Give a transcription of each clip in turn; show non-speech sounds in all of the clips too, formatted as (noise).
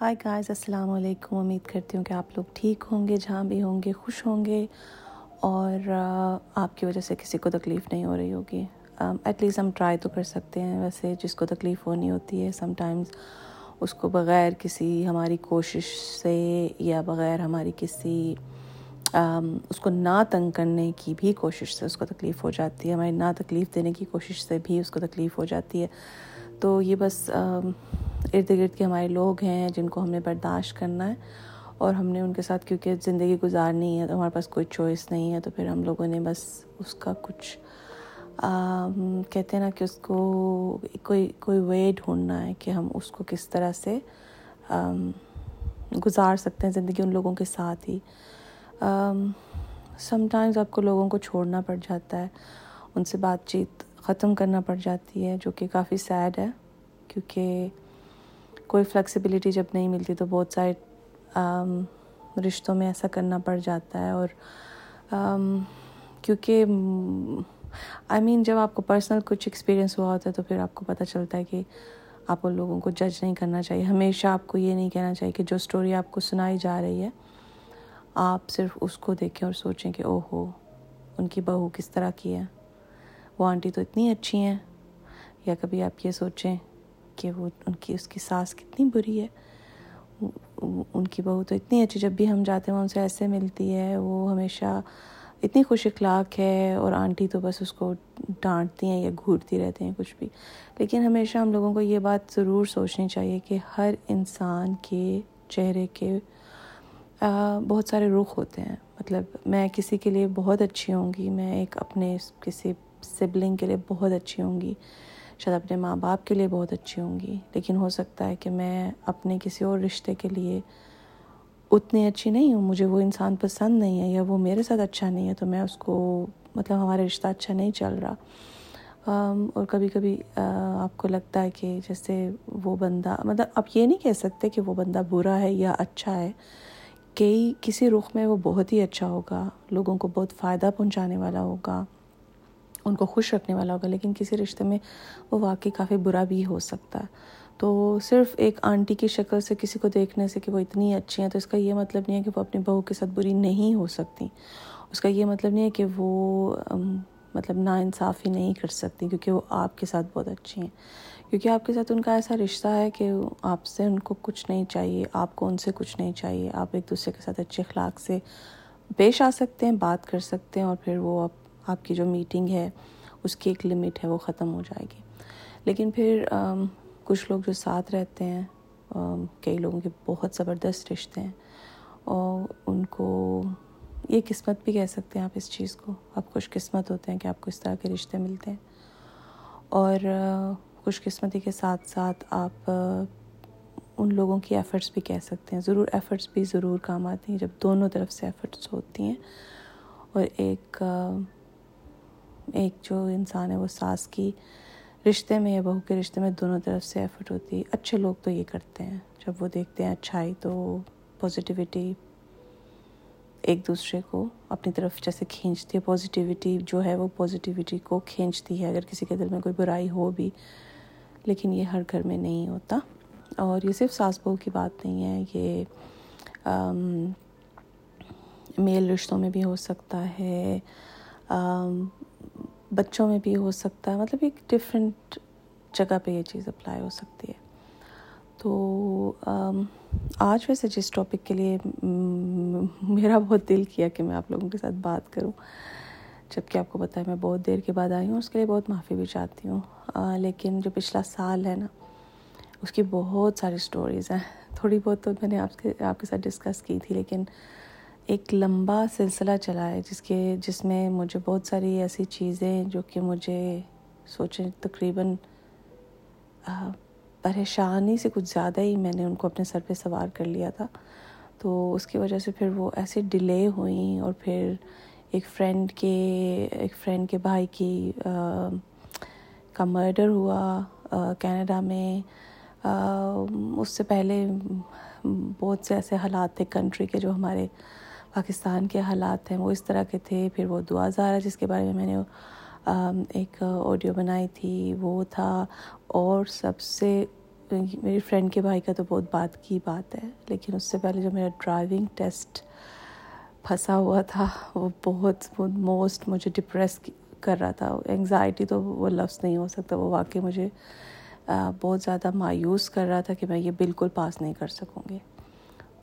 ہائے guys السلام علیکم امید کرتی ہوں کہ آپ لوگ ٹھیک ہوں گے جہاں بھی ہوں گے خوش ہوں گے اور آپ کی وجہ سے کسی کو تکلیف نہیں ہو رہی ہوگی ایٹ لیسٹ ہم ٹرائی تو کر سکتے ہیں ویسے جس کو تکلیف ہونی ہوتی ہے سم ٹائمز اس کو بغیر کسی ہماری کوشش سے یا بغیر ہماری کسی اس کو نہ تنگ کرنے کی بھی کوشش سے اس کو تکلیف ہو جاتی ہے ہماری نہ تکلیف دینے کی کوشش سے بھی اس کو تکلیف ہو جاتی ہے تو یہ بس ارد گرد کے ہمارے لوگ ہیں جن کو ہم نے برداشت کرنا ہے اور ہم نے ان کے ساتھ کیونکہ زندگی گزارنی ہے تو ہمارے پاس کوئی چوائس نہیں ہے تو پھر ہم لوگوں نے بس اس کا کچھ کہتے ہیں نا کہ اس کو کوئی کوئی وے ڈھونڈنا ہے کہ ہم اس کو کس طرح سے گزار سکتے ہیں زندگی ان لوگوں کے ساتھ ہی۔ سم ٹائمز آپ کو لوگوں کو چھوڑنا پڑ جاتا ہے، ان سے بات چیت ختم کرنا پڑ جاتی ہے، جو کہ کافی سیڈ ہے، کیونکہ کوئی فلیکسیبلٹی جب نہیں ملتی تو بہت سارے رشتوں میں ایسا کرنا پڑ جاتا ہے اور کیونکہ، آئی مین جب آپ کو پرسنل کچھ ایکسپیرینس ہوا ہوتا ہے تو پھر آپ کو پتہ چلتا ہے کہ آپ ان لوگوں کو جج نہیں کرنا چاہیے۔ ہمیشہ آپ کو یہ نہیں کہنا چاہیے کہ جو اسٹوری آپ کو سنائی جا رہی ہے، آپ صرف اس کو دیکھیں اور سوچیں کہ او ہو ان کی بہو کس طرح کی ہے؟ وہ آنٹی تو اتنی اچھی ہیں۔ یا کبھی آپ یہ سوچیں کہ وہ ان کی، اس کی ساس کتنی بری ہے۔ ان کی بہو تو اتنی اچھی، جب بھی ہم جاتے ہیں ان سے ایسے ملتی ہے۔ وہ ہمیشہ اتنی خوش اخلاق ہے اور آنٹی تو بس اس کو ڈانٹتی ہیں یا گھورتی رہتے ہیں، کچھ بھی۔ لیکن ہمیشہ ہم لوگوں کو یہ بات ضرور سوچنی چاہیے کہ ہر انسان کے چہرے کے بہت سارے رخ ہوتے ہیں۔ مطلب میں کسی کے لیے بہت اچھی ہوں گی، میں ایک اپنے کسی سبلنگ کے لیے بہت اچھی ہوں گی۔ شاید اپنے ماں باپ کے لیے بہت اچھی ہوں گی، لیکن ہو سکتا ہے کہ میں اپنے کسی اور رشتے کے لیے اتنی اچھی نہیں ہوں، مجھے وہ انسان پسند نہیں ہے یا وہ میرے ساتھ اچھا نہیں ہے تو میں اس کو مطلب ہمارا رشتہ اچھا نہیں چل رہا۔ اور کبھی کبھی آپ کو لگتا ہے کہ جیسے وہ بندہ مطلب آپ یہ نہیں کہہ سکتے کہ وہ بندہ برا ہے یا اچھا ہے۔ کئی، کسی رخ میں وہ بہت ہی اچھا ہوگا، لوگوں کو بہت فائدہ پہنچانے والا ہوگا۔ ان کو خوش رکھنے والا ہوگا، لیکن کسی رشتے میں وہ واقعی کافی برا بھی ہو سکتا ہے۔ تو صرف ایک آنٹی کی شکل سے، کسی کو دیکھنے سے کہ وہ اتنی اچھی ہیں، تو اس کا یہ مطلب نہیں ہے کہ وہ اپنی بہو کے ساتھ بری نہیں ہو سکتی۔ اس کا یہ مطلب نہیں ہے کہ وہ مطلب نا انصافی نہیں کر سکتی، کیونکہ وہ آپ کے ساتھ بہت اچھی ہیں۔ کیونکہ آپ کے ساتھ ان کا ایسا رشتہ ہے کہ آپ سے ان کو کچھ نہیں چاہیے، آپ کو ان سے کچھ نہیں چاہیے۔ آپ ایک دوسرے کے ساتھ اچھے اخلاق سے پیش آ سکتے ہیں، بات کر سکتے ہیں اور پھر وہ آپ آپ کی جو میٹنگ ہے، اس کی ایک لمٹ ہے، وہ ختم ہو جائے گی۔ لیکن پھر کچھ لوگ جو ساتھ رہتے ہیں کئی لوگوں کے بہت زبردست رشتے ہیں۔ اور ان کو یہ قسمت بھی کہہ سکتے ہیں آپ اس چیز کو۔ آپ خوش قسمت ہوتے ہیں کہ آپ کو اس طرح کے رشتے ملتے ہیں۔ اور خوش قسمتی کے ساتھ ساتھ آپ ان لوگوں کی ایفرٹس بھی کہہ سکتے ہیں۔ ضرور ایفرٹس بھی ضرور کام آتی ہیں جب دونوں طرف سے ایفرٹس ہوتی ہیں۔ اور ایک ایک جو انسان ہے وہ ساس کی رشتے میں یا بہو کے رشتے میں دونوں طرف سے ایفرٹ ہوتی ہے۔ اچھے لوگ تو یہ کرتے ہیں۔ جب وہ دیکھتے ہیں اچھائی تو پازیٹیوٹی ایک دوسرے کو اپنی طرف جیسے کھینچتی ہے۔ پازیٹیوٹی جو ہے وہ پازیٹیوٹی کو کھینچتی ہے۔ اگر کسی کے دل میں کوئی برائی ہو بھی، لیکن یہ ہر گھر میں نہیں ہوتا۔ اور یہ صرف ساس بہو کی بات نہیں ہے، یہ میل رشتوں میں بھی ہو سکتا ہے۔ بچوں میں بھی ہو سکتا ہے مطلب ایک ڈفرینٹ جگہ پہ یہ چیز اپلائی ہو سکتی ہے۔ تو آج ویسے جس ٹاپک کے لیے میرا بہت دل کیا کہ میں آپ لوگوں کے ساتھ بات کروں جبکہ آپ کو پتہ ہے میں بہت دیر کے بعد آئی ہوں، اس کے لیے بہت معافی بھی چاہتی ہوں۔ لیکن جو پچھلا سال ہے نا، اس کی بہت ساری سٹوریز ہیں۔ تھوڑی بہت تو میں نے آپ کے آپ کے ساتھ ڈسکس کی تھی، لیکن ایک لمبا سلسلہ چلا ہے، جس کے، جس میں مجھے بہت ساری ایسی چیزیں جو کہ مجھے سوچیں تقریباً پریشانی سے کچھ زیادہ ہی میں نے ان کو اپنے سر پہ سوار کر لیا تھا۔ تو اس کی وجہ سے پھر وہ ایسے ڈیلے ہوئیں اور پھر ایک فرینڈ کے، ایک فرینڈ کے بھائی کی کا مرڈر ہوا کینیڈا میں۔ اس سے پہلے بہت سے ایسے حالات تھے کنٹری کے جو ہمارے پاکستان کے حالات ہیں، وہ اس طرح کے تھے۔ پھر وہ دعا زارا جس کے بارے میں میں نے ایک آڈیو بنائی تھی، وہ تھا۔ اور سب سے، میری فرینڈ کے بھائی کا تو بہت بات کی بات ہے، لیکن اس سے پہلے جو میرا ڈرائیونگ ٹیسٹ پھنسا ہوا تھا، وہ بہت موسٹ مجھے ڈپریس کر رہا تھا۔ انگزائٹی تو وہ لفظ نہیں ہو سکتا، وہ واقعی مجھے بہت زیادہ مایوس کر رہا تھا کہ میں یہ بالکل پاس نہیں کر سکوں گی۔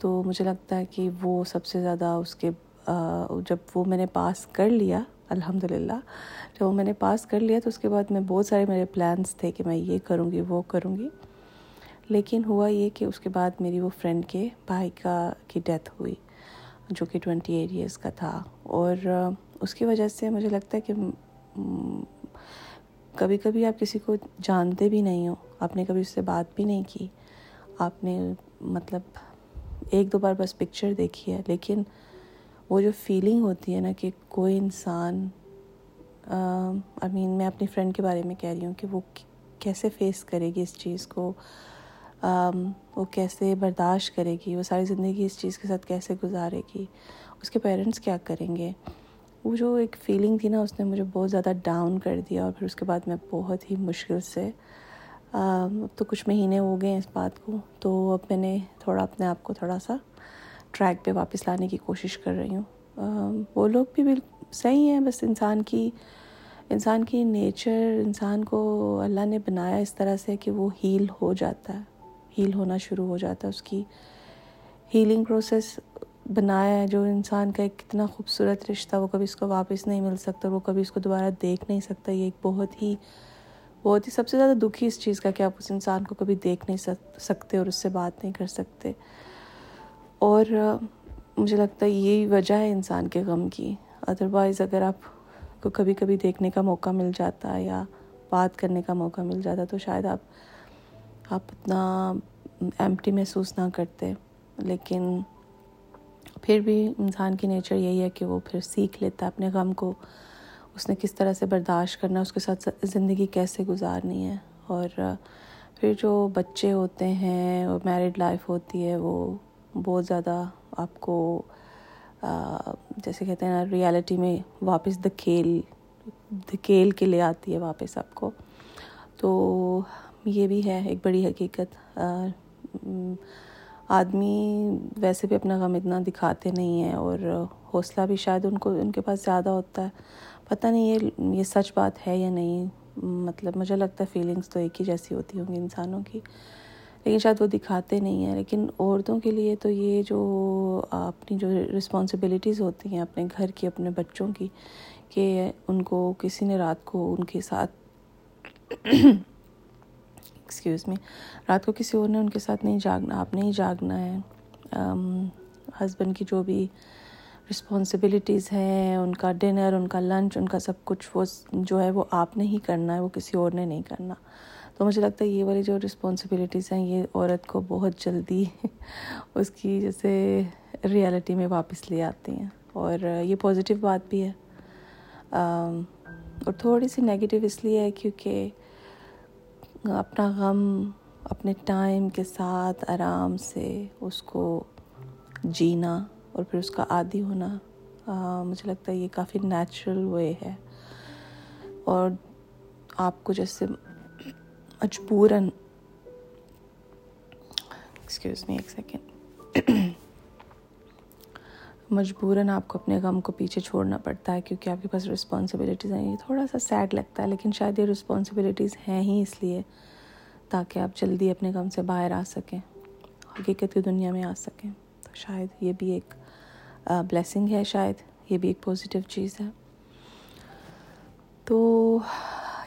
تو مجھے لگتا ہے کہ وہ سب سے زیادہ اس کے جب وہ میں نے پاس کر لیا الحمد للہ جب وہ میں نے پاس کر لیا تو اس کے بعد میں بہت سارے میرے پلانس تھے کہ میں یہ کروں گی، وہ کروں گی۔ لیکن ہوا یہ کہ اس کے بعد میری وہ فرینڈ کے بھائی کا، کی ڈیتھ ہوئی، جو کہ ٹوینٹی ایٹ ایئرس کا تھا۔ اور اس کی وجہ سے مجھے لگتا ہے کہ کبھی کبھی آپ کسی کو جانتے بھی نہیں ہو۔ آپ نے کبھی اس سے بات بھی نہیں کی۔ آپ نے مطلب ایک دو بار بس پکچر دیکھی ہے، لیکن وہ جو فیلنگ ہوتی ہے نا کہ کوئی انسان آئی مین میں اپنی فرینڈ کے بارے میں کہہ رہی ہوں کہ وہ کیسے فیس کرے گی اس چیز کو؟ وہ کیسے برداشت کرے گی؟ وہ ساری زندگی اس چیز کے ساتھ کیسے گزارے گی؟ اس کے پیرنٹس کیا کریں گے؟ وہ جو ایک فیلنگ تھی نا، اس نے مجھے بہت زیادہ ڈاؤن کر دیا اور پھر اس کے بعد میں بہت ہی مشکل سے اب تو کچھ مہینے ہو گئے ہیں اس بات کو، تو اب میں نے تھوڑا اپنے آپ کو تھوڑا سا ٹریک پہ واپس لانے کی کوشش کر رہی ہوں۔ وہ لوگ بھی بالکل صحیح ہیں، بس انسان کی انسان کی نیچر، انسان کو اللہ نے بنایا اس طرح سے کہ وہ ہیل ہو جاتا ہے، ہیل ہونا شروع ہو جاتا ہے، اس کی ہیلنگ پروسیس بنایا ہے۔ جو انسان کا ایک کتنا خوبصورت رشتہ، وہ کبھی اس کو واپس نہیں مل سکتا وہ کبھی اس کو دوبارہ دیکھ نہیں سکتا، یہ ایک بہت ہی بہت ہی سب سے زیادہ دکھی اس چیز کا کہ آپ اس انسان کو کبھی دیکھ نہیں سکتے اور اس سے بات نہیں کر سکتے۔ اور مجھے لگتا ہے یہی وجہ ہے انسان کے غم کی۔ ادروائز اگر آپ کو کبھی کبھی دیکھنے کا موقع مل جاتا ہے یا بات کرنے کا موقع مل جاتا تو شاید آپ آپ اتنا ایمٹی محسوس نہ کرتے۔ لیکن پھر بھی انسان کی نیچر یہی ہے کہ وہ پھر سیکھ لیتا ہے اپنے غم کو۔ اس نے کس طرح سے برداشت کرنا، اس کے ساتھ زندگی کیسے گزارنی ہے؟ اور پھر جو بچے ہوتے ہیں اور میرڈ لائف ہوتی ہے، وہ بہت زیادہ آپ کو جیسے کہتے ہیں نا ریالٹی میں واپس دھکیل دھکیل کے لے آتی ہے واپس آپ کو۔ تو یہ بھی ہے ایک بڑی حقیقت۔ آدمی ویسے بھی اپنا غم اتنا دکھاتے نہیں ہیں اور حوصلہ بھی شاید ان کو، ان کے پاس زیادہ ہوتا ہے۔ پتہ نہیں یہ یہ سچ بات ہے یا نہیں۔ مطلب مجھے لگتا ہے فیلنگس تو ایک ہی جیسی ہوتی ہوں گی انسانوں کی۔ لیکن شاید وہ دکھاتے نہیں ہیں۔ لیکن عورتوں کے لیے تو یہ جو اپنی جو رسپانسبلٹیز ہوتی ہیں اپنے گھر کی، اپنے بچوں کی، کہ ان کو کسی نے رات کو ان کے ساتھ ایکسکیوز می رات کو کسی اور نے ان کے ساتھ نہیں جاگنا، آپ نے ہی جاگنا ہے۔ ہسبینڈ کی جو بھی رسپانسبلٹیز ہیں، ان کا ڈنر ان کا لنچ ان کا سب کچھ، وہ جو ہے وہ آپ نے ہی کرنا ہے، وہ کسی اور نے نہیں کرنا۔ تو مجھے لگتا ہے یہ والی جو رسپانسبلٹیز ہیں، یہ عورت کو بہت جلدی (laughs) اس کی جیسے ریالٹی میں واپس لے آتی ہیں۔ اور یہ پازیٹیو بات بھی ہے۔ اور تھوڑی سی نگیٹیو اس لیے ہے کیونکہ اپنا غم، اپنے ٹائم کے ساتھ آرام سے اس کو جینا اور پھر اس کا عادی ہونا مجھے لگتا ہے یہ کافی نیچرل وے ہے۔ اور آپ کو جیسے مجبوراً ایکسکیوز می ایک سیکنڈ مجبوراً آپ کو اپنے غم کو پیچھے چھوڑنا پڑتا ہے کیونکہ آپ کے پاس رسپانسبلٹیز ہیں۔ یہ تھوڑا سا سیڈ لگتا ہے، لیکن شاید یہ رسپانسبلٹیز ہیں ہی اس لیے تاکہ آپ جلدی اپنے غم سے باہر آ سکیں حقیقت کی دنیا میں آ سکیں۔ تو شاید یہ بھی ایک بلیسنگ ہے شاید، یہ بھی ایک پازیٹیو چیز ہے۔ تو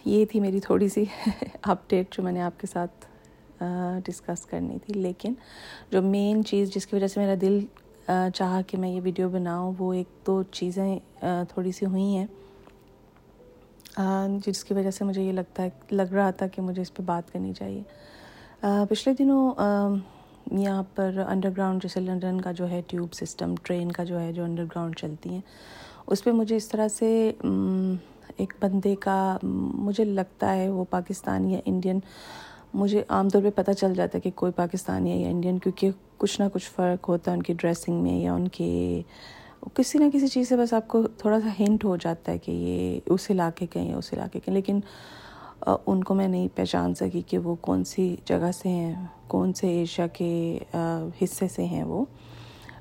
یہ تھی میری تھوڑی سی (laughs) اپڈیٹ جو میں نے آپ کے ساتھ ڈسکس کرنی تھی۔ لیکن جو مین چیز جس کی وجہ سے میرا دل چاہا کہ میں یہ ویڈیو بناؤں، وہ ایک دو چیزیں تھوڑی سی ہوئی ہیں۔ جس کی وجہ سے مجھے یہ لگتا ہے، لگ رہا تھا کہ مجھے اس پہ بات کرنی چاہیے۔ پچھلے دنوں یہاں پر انڈر گراؤنڈ جیسے لنڈن کا جو ہے ٹیوب سسٹم ٹرین کا جو ہے جو انڈر گراؤنڈ چلتی ہیں، اس پہ مجھے اس طرح سے ایک بندے کا مجھے لگتا ہے وہ پاکستانی یا انڈین مجھے عام طور پہ پتہ چل جاتا ہے کہ کوئی پاکستانی ہے یا انڈین کیونکہ کچھ نہ کچھ فرق ہوتا ہے ان کی ڈریسنگ میں یا ان کے، کسی نہ کسی چیز سے بس آپ کو تھوڑا سا ہنٹ ہو جاتا ہے کہ یہ اس علاقے کے ہیں یا اس علاقے کے لیکن ان کو میں نہیں پہچان سکی کہ وہ کون سی جگہ سے ہیں، کون سے ایشیا کے حصے سے ہیں وہ۔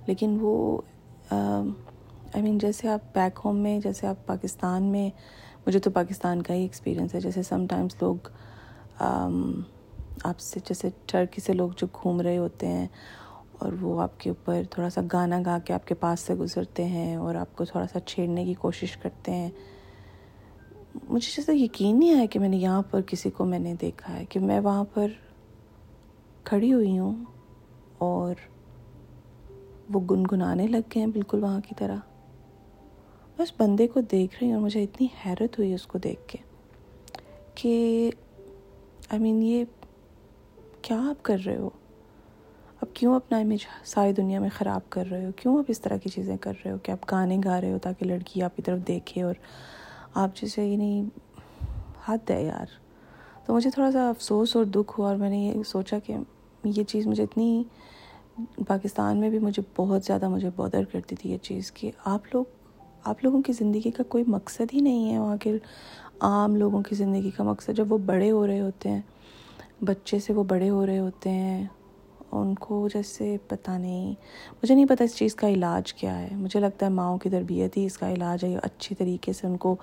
لیکن وہ آئی مین جیسے آپ بیک ہوم میں، جیسے آپ پاکستان میں، مجھے تو پاکستان کا ہی ایکسپیرینس ہے۔ جیسے سم ٹائمس لوگ آپ سے، جیسے ٹرکی سے لوگ جو گھوم رہے ہوتے ہیں اور وہ آپ کے اوپر تھوڑا سا گانا گا کے آپ کے پاس سے گزرتے ہیں اور آپ کو تھوڑا سا چھیڑنے کی کوشش کرتے ہیں۔ مجھے جیسے یقین نہیں آیا کہ میں نے یہاں پر کسی کو میں نے دیکھا ہے، کہ میں وہاں پر کھڑی ہوئی ہوں اور وہ گنگنانے لگ گئے ہیں بالکل وہاں کی طرح۔ میں اس بندے کو دیکھ رہی ہوں اور مجھے اتنی حیرت ہوئی اس کو دیکھ کے کہ آئی مین یہ کیا آپ کر رہے ہو؟ اب کیوں اپنا امیج ساری دنیا میں خراب کر رہے ہو؟ کیوں آپ اس طرح کی چیزیں کر رہے ہو کہ آپ گانے گا رہے ہو تاکہ لڑکی آپ کی طرف دیکھے اور آپ جیسے یہ نہیں، حد ہے یار۔ تو مجھے تھوڑا سا افسوس اور دکھ ہوا اور میں نے یہ سوچا کہ یہ چیز مجھے اتنی، پاکستان میں بھی مجھے بہت زیادہ مجھے بودر کرتی تھی یہ چیز کہ آپ لوگ، آپ لوگوں کی زندگی کا کوئی مقصد ہی نہیں ہے۔ وہاں کے عام لوگوں کی زندگی کا مقصد جب وہ بڑے ہو رہے ہوتے ہیں، بچے سے وہ بڑے ہو رہے ہوتے ہیں ان کو جیسے پتہ نہیں۔ مجھے نہیں پتہ اس چیز کا علاج کیا ہے۔ مجھے لگتا ہے ماؤں کی تربیت ہی اس کا علاج ہے۔ اچھی طریقے سے ان کو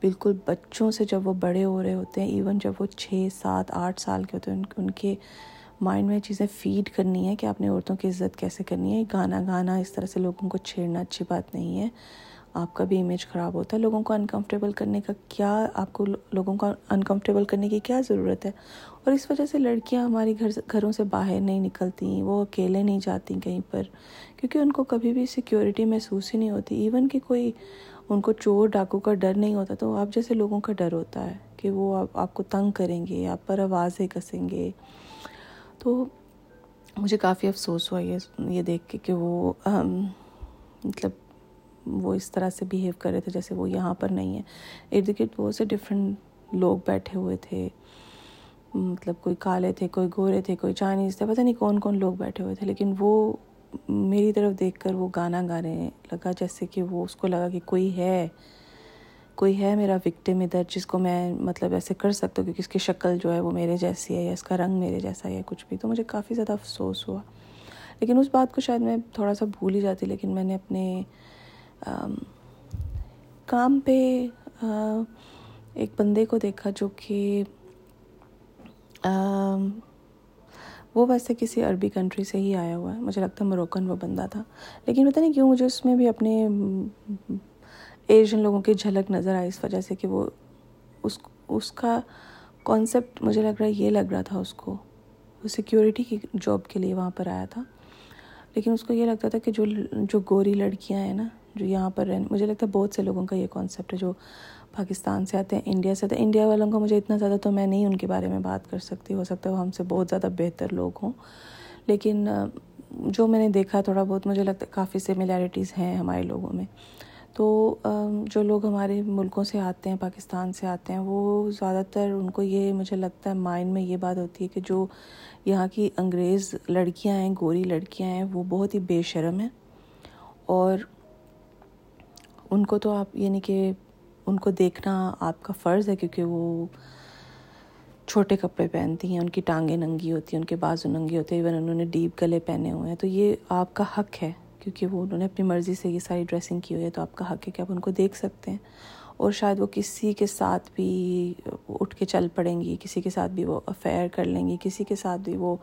بالکل بچوں سے جب وہ بڑے ہو رہے ہوتے ہیں ایون جب وہ چھ، سات، آٹھ سال کے ہوتے ہیں، ان کے مائنڈ میں چیزیں فیڈ کرنی ہے کہ اپنے عورتوں کی عزت کیسے کرنی ہے۔ گانا گانا اس طرح سے لوگوں کو چھیڑنا اچھی بات نہیں ہے۔ آپ کا بھی امیج خراب ہوتا ہے۔ لوگوں کو انکمفرٹیبل کرنے کا کیا آپ کو لوگوں کو انکمفرٹیبل کرنے کی کیا ضرورت ہے؟ اور اس وجہ سے لڑکیاں ہماری گھر گھروں سے باہر نہیں نکلتی، وہ اکیلے نہیں جاتی کہیں پر۔ کیونکہ ان کو کبھی بھی سیکیورٹی محسوس ہی نہیں ہوتی۔ ایون کہ کوئی ان کو چور ڈاکو کا ڈر نہیں ہوتا، تو آپ جیسے لوگوں کا ڈر ہوتا ہے کہ وہ آپ آپ کو تنگ کریں گے، آپ پر آوازیں کسیں گے۔ تو مجھے کافی افسوس ہوا یہ یہ دیکھ کے کہ وہ مطلب وہ اس طرح سے بیہیو کر رہے تھے جیسے وہ یہاں پر نہیں ہے ارد گرد بہت سے ڈفرینٹ لوگ بیٹھے ہوئے تھے۔ مطلب کوئی کالے تھے، کوئی گورے تھے، کوئی چائنیز تھے، پتہ نہیں کون کون لوگ بیٹھے ہوئے تھے، لیکن وہ میری طرف دیکھ کر وہ گانا گا رہے لگا جیسے کہ وہ اس کو لگا کہ کوئی ہے کوئی ہے میرا وکٹم ادھر جس کو میں مطلب ایسے کر سکتا ہوں کیونکہ اس کی شکل جو ہے وہ میرے جیسی ہے یا اس کا رنگ میرے جیسا ہے کچھ بھی۔ تو مجھے کافی زیادہ افسوس ہوا۔ لیکن اس بات کو شاید میں تھوڑا سا بھول ہی جاتی، لیکن میں نے اپنے کام پہ ایک بندے کو دیکھا جو کہ وہ ویسے کسی عربی کنٹری سے ہی آیا ہوا ہے۔ مجھے لگتا ہے مروکن وہ بندہ تھا۔ لیکن پتہ نہیں کیوں مجھے اس میں بھی اپنے ایشین لوگوں کی جھلک نظر آئی اس وجہ سے کہ وہ اس اس کا کانسیپٹ مجھے لگ رہا ہے، یہ لگ رہا تھا اس کو۔ وہ سیکیورٹی کی جاب کے لیے وہاں پر آیا تھا۔ لیکن اس کو یہ لگتا تھا کہ جو جو گوری لڑکیاں ہیں نا جو یہاں پر رہنے مجھے لگتا ہے بہت سے لوگوں کا یہ کانسیپٹ ہے جو پاکستان سے آتے ہیں انڈیا سے آتے ہیں۔ انڈیا والوں کو مجھے اتنا زیادہ تو میں نہیں ان کے بارے میں بات کر سکتی، ہو سکتا ہے وہ ہم سے بہت زیادہ بہتر لوگ ہوں۔ لیکن، جو میں نے دیکھا تھوڑا بہت، مجھے لگتا ہے کافی سملیرٹیز ہیں ہمارے لوگوں میں۔ تو جو لوگ ہمارے ملکوں سے آتے ہیں، پاکستان سے آتے ہیں، وہ زیادہ تر ان کو یہ مجھے لگتا ہے مائنڈ میں یہ بات ہوتی ہے کہ جو یہاں کی انگریز لڑکیاں ہیں، گوری لڑکیاں ہیں، وہ بہت ہی بے شرم ہیں۔ اور ان کو تو آپ یعنی کہ ان کو دیکھنا آپ کا فرض ہے کیونکہ وہ چھوٹے کپڑے پہنتی ہیں، ان کی ٹانگیں ننگی ہوتی ہیں، ان کے بازو ننگی ہوتے ہیں ایون انہوں نے ڈیپ گلے پہنے ہوئے ہیں۔ تو یہ آپ کا حق ہے کیونکہ وہ انہوں نے اپنی مرضی سے یہ ساری ڈریسنگ کی ہوئی ہے، تو آپ کا حق ہے کہ آپ ان کو دیکھ سکتے ہیں۔ اور شاید وہ کسی کے ساتھ بھی اٹھ کے چل پڑیں گی، کسی کے ساتھ بھی وہ افیئر کر لیں گی، کسی کے ساتھ بھی وہ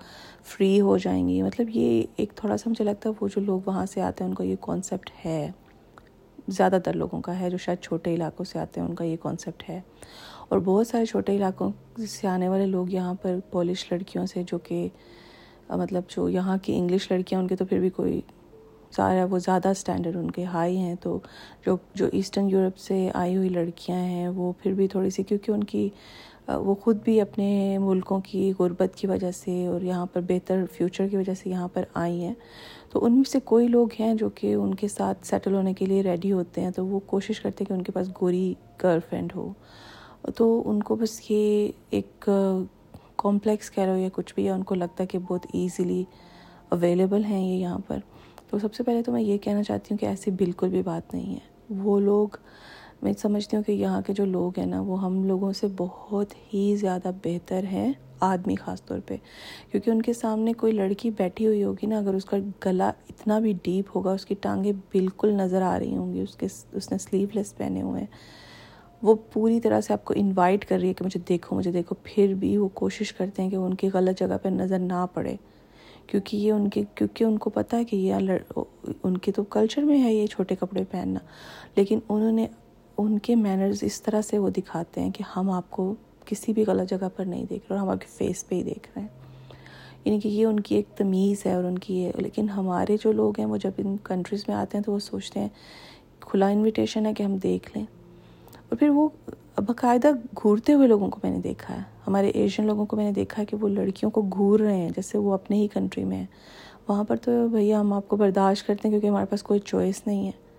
فری ہو جائیں گی۔ مطلب یہ ایک تھوڑا سا مجھے لگتا ہے وہ جو لوگ وہاں سے آتے ہیں، ان کو یہ کانسیپٹ ہے۔ زیادہ تر لوگوں کا ہے جو شاید چھوٹے علاقوں سے آتے ہیں، ان کا یہ کانسیپٹ ہے۔ اور بہت سارے چھوٹے علاقوں سے آنے والے لوگ یہاں پر پولش لڑکیوں سے جو کہ مطلب جو یہاں کی انگلش لڑکیاں، ان کے تو پھر بھی کوئی سارا وہ زیادہ اسٹینڈرڈ ان کے ہائی ہیں۔ تو جو جو ایسٹرن یورپ سے آئی ہوئی لڑکیاں ہیں، وہ پھر بھی تھوڑی سی، کیونکہ ان کی وہ خود بھی اپنے ملکوں کی غربت کی وجہ سے اور یہاں پر بہتر فیوچر کی وجہ سے یہاں پر آئی ہیں۔ تو ان میں سے کوئی لوگ ہیں جو کہ ان کے ساتھ سیٹل ہونے کے لیے ریڈی ہوتے ہیں تو وہ کوشش کرتے ہیں کہ ان کے پاس گوری گرل فرینڈ ہو۔ تو ان کو بس یہ ایک کمپلیکس کہہ رہے ہو یا کچھ بھی ہے ان کو لگتا ہے کہ بہت ایزیلی اویلیبل ہیں یہ یہاں پر۔ تو سب سے پہلے تو میں یہ کہنا چاہتی ہوں کہ ایسی بالکل بھی بات نہیں ہے۔ وہ لوگ میں سمجھتی ہوں کہ یہاں کے جو لوگ ہیں نا، وہ ہم لوگوں سے بہت ہی زیادہ بہتر ہیں آدمی خاص طور پہ۔ کیونکہ ان کے سامنے کوئی لڑکی بیٹھی ہوئی ہوگی نا، اگر اس کا گلا اتنا بھی ڈیپ ہوگا، اس کی ٹانگیں بالکل نظر آ رہی ہوں گی، اس کے اس نے سلیو لیس پہنے ہوئے ہیں۔ وہ پوری طرح سے آپ کو انوائٹ کر رہی ہے کہ مجھے دیکھو مجھے دیکھو۔ پھر بھی وہ کوشش کرتے ہیں کہ ان کی غلط جگہ پہ نظر نہ پڑے۔ کیونکہ یہ ان کے، کیونکہ ان کو پتہ ہے کہ یہ ان کے تو کلچر میں ہے یہ چھوٹے کپڑے پہننا۔ لیکن انہوں نے ان کے مینرز اس طرح سے وہ دکھاتے ہیں کہ ہم آپ کو کسی بھی غلط جگہ پر نہیں دیکھ رہے اور ہم آپ کے فیس پہ ہی دیکھ رہے ہیں۔ یعنی کہ یہ ان کی ایک تمیز ہے اور ان کی یہ لیکن ہمارے جو لوگ ہیں وہ جب ان کنٹریز میں آتے ہیں تو وہ سوچتے ہیں، کھلا انویٹیشن ہے کہ ہم دیکھ لیں۔ اور پھر وہ باقاعدہ گھورتے ہوئے لوگوں کو میں نے دیکھا ہے۔ ہمارے ایشین لوگوں کو میں نے دیکھا ہے کہ وہ لڑکیوں کو گھور رہے ہیں، جیسے وہ اپنے ہی کنٹری میں ہیں۔ وہاں پر تو بھیا ہم آپ کو برداشت کرتے ہیں کیونکہ ہمارے پاس کوئی چوائس نہیں ہے۔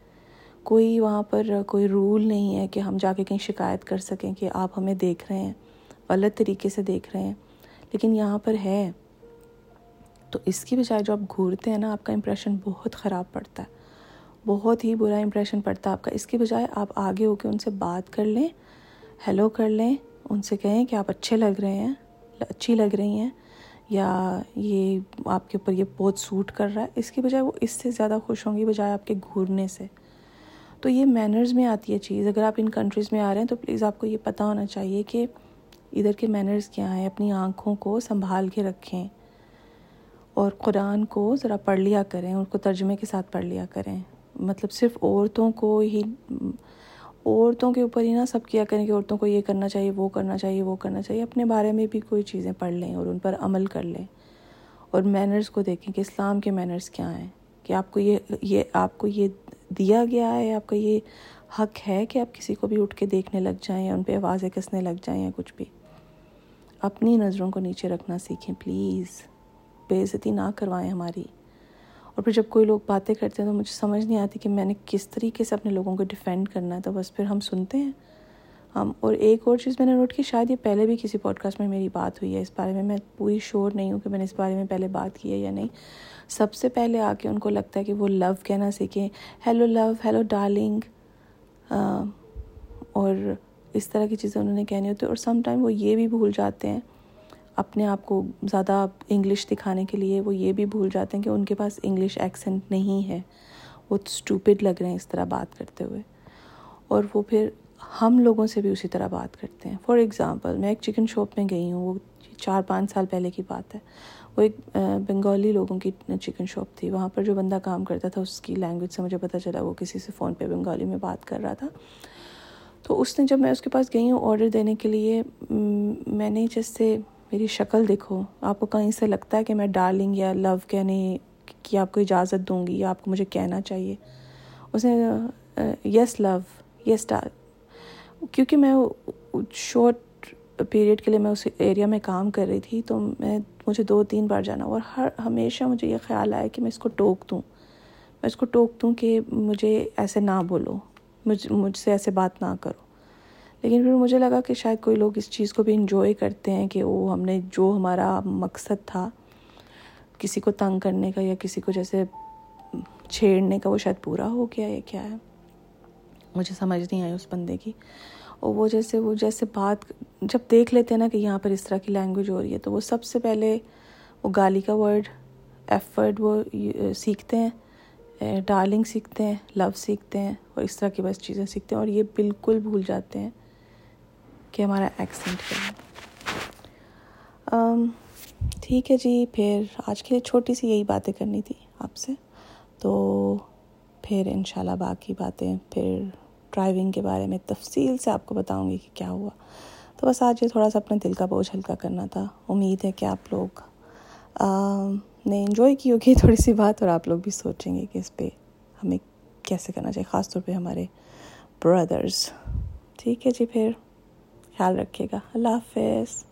کوئی وہاں پر کوئی رول نہیں ہے کہ ہم جا کے کہیں شکایت کر سکیں کہ آپ ہمیں دیکھ رہے ہیں، غلط طریقے سے دیکھ رہے ہیں۔ لیکن یہاں پر ہے۔ تو اس کی بجائے جو آپ گھورتے ہیں نا، آپ کا امپریشن بہت خراب پڑتا ہے۔ بہت ہی برا امپریشن پڑتا ہے آپ کا۔ اس کی بجائے آپ آگے ہو کے ان سے بات کر لیں ہیلو کر لیں، ان سے کہیں کہ آپ اچھے لگ رہے ہیں، اچھی لگ رہی ہیں، یا یہ آپ کے اوپر یہ بہت سوٹ کر رہا ہے۔ اس کی بجائے وہ اس سے زیادہ خوش ہوں گی بجائے آپ کے گھورنے سے۔ تو یہ مینرز میں آتی ہے چیز۔ اگر آپ ان کنٹریز میں آ رہے ہیں تو پلیز آپ کو یہ پتہ ہونا چاہیے کہ ادھر کے مینرز کیا ہیں۔ اپنی آنکھوں کو سنبھال کے رکھیں اور قرآن کو ذرا پڑھ لیا کریں، ان کو ترجمے کے ساتھ پڑھ لیا کریں۔ مطلب صرف عورتوں کو ہی، عورتوں کے اوپر ہی نہ سب کیا کریں کہ عورتوں کو یہ کرنا چاہیے، وہ کرنا چاہیے، وہ کرنا چاہیے۔ اپنے بارے میں بھی کوئی چیزیں پڑھ لیں اور ان پر عمل کر لیں۔ اور مینرز کو دیکھیں کہ اسلام کے مینرز کیا ہیں، کہ آپ کو یہ یہ، آپ کو یہ دیا گیا ہے؟ آپ کا یہ حق ہے کہ آپ کسی کو بھی اٹھ کے دیکھنے لگ جائیں یا ان پہ آوازیں کسنے لگ جائیں یا کچھ بھی؟ اپنی نظروں کو نیچے رکھنا سیکھیں، پلیز۔ بے عزتی نہ کروائیں ہماری۔ اور پھر جب کوئی لوگ باتیں کرتے ہیں تو مجھے سمجھ نہیں آتی کہ میں نے کس طریقے سے اپنے لوگوں کو ڈیفینڈ کرنا ہے، تو بس پھر ہم سنتے ہیں۔ ہم، اور ایک اور چیز میں نے نوٹ کی، شاید یہ پہلے بھی کسی پوڈ کاسٹ میں میری بات ہوئی ہے۔ اس بارے میں میں پوری شور نہیں ہوں کہ میں نے اس بارے میں پہلے بات کی ہے یا نہیں۔ سب سے پہلے آ کے ان کو لگتا ہے کہ وہ لو کہنا سیکھیں۔ ہیلو لو ہیلو ڈارلنگ اور اس طرح کی چیزیں انہوں نے کہنی ہوتی ہیں۔ اور سم ٹائم وہ یہ بھی بھول جاتے ہیں، اپنے آپ کو زیادہ انگلش دکھانے کے لیے وہ یہ بھی بھول جاتے ہیں کہ ان کے پاس انگلش ایکسنٹ نہیں ہے۔ وہ اسٹوپڈ لگ رہے ہیں اس طرح بات کرتے ہوئے۔ اور وہ پھر ہم لوگوں سے بھی اسی طرح بات کرتے ہیں۔ فار ایگزامپل میں ایک چکن شاپ میں گئی ہوں، وہ چار پانچ سال پہلے کی بات ہے۔ وہ ایک بنگالی لوگوں کی چکن شاپ تھی۔ وہاں پر جو بندہ کام کرتا تھا، اس کی لینگویج سے مجھے پتہ چلا وہ کسی سے فون پہ بنگالی میں بات کر رہا تھا۔ تو اس نے جب میں اس کے پاس گئی ہوں آڈر دینے کے لیے میں نے جیسے میری شکل دیکھو۔ آپ کو کہیں سے لگتا ہے کہ میں ڈارلنگ یا لو کہنے کی آپ کو اجازت دوں گی یا آپ کو مجھے کہنا چاہیے۔ اس نے یس لو یس ڈار کیونکہ میں شارٹ پیریڈ کے لیے میں اس ایریا میں کام کر رہی تھی، تو میں، مجھے دو تین بار جانا اور ہر، ہمیشہ مجھے یہ خیال آیا کہ میں اس کو ٹوک دوں۔ میں اس کو ٹوک دوں کہ مجھے ایسے نہ بولو، مجھ مجھ سے ایسے بات نہ کرو۔ لیکن پھر مجھے لگا کہ شاید کوئی لوگ اس چیز کو بھی انجوائے کرتے ہیں کہ وہ ہم نے جو ہمارا مقصد تھا، کسی کو تنگ کرنے کا یا کسی کو جیسے چھیڑنے کا وہ شاید پورا ہو گیا یا کیا ہے۔ مجھے سمجھ نہیں آئی اس بندے کی۔ اور وہ جیسے وہ جیسے بات، جب دیکھ لیتے ہیں نا کہ یہاں پر اس طرح کی لینگویج ہو رہی ہے، تو وہ سب سے پہلے وہ گالی کا ورڈ ایف ورڈ وہ سیکھتے ہیں ڈارلنگ سیکھتے ہیں لو سیکھتے ہیں اور اس طرح کی بس چیزیں سیکھتے ہیں اور یہ بالکل بھول جاتے ہیں کہ ہمارا ایکسنٹ کیا ہے۔ ٹھیک ہے جی پھر آج کے لیے چھوٹی سی یہی باتیں کرنی تھی آپ سے۔ تو پھر انشاءاللہ باقی باتیں پھر ڈرائیونگ کے بارے میں تفصیل سے آپ کو بتاؤں گی کہ کیا ہوا۔ تو بس آج یہ تھوڑا سا اپنے دل کا بوجھ ہلکا کرنا تھا۔ امید ہے کہ آپ لوگ نے انجوائے کی ہوگی تھوڑی سی بات اور آپ لوگ بھی سوچیں گے کہ اس پہ ہمیں کیسے کرنا چاہیے، خاص طور پہ ہمارے برادرز ٹھیک ہے جی پھر خیال رکھیے گا۔ اللہ حافظ۔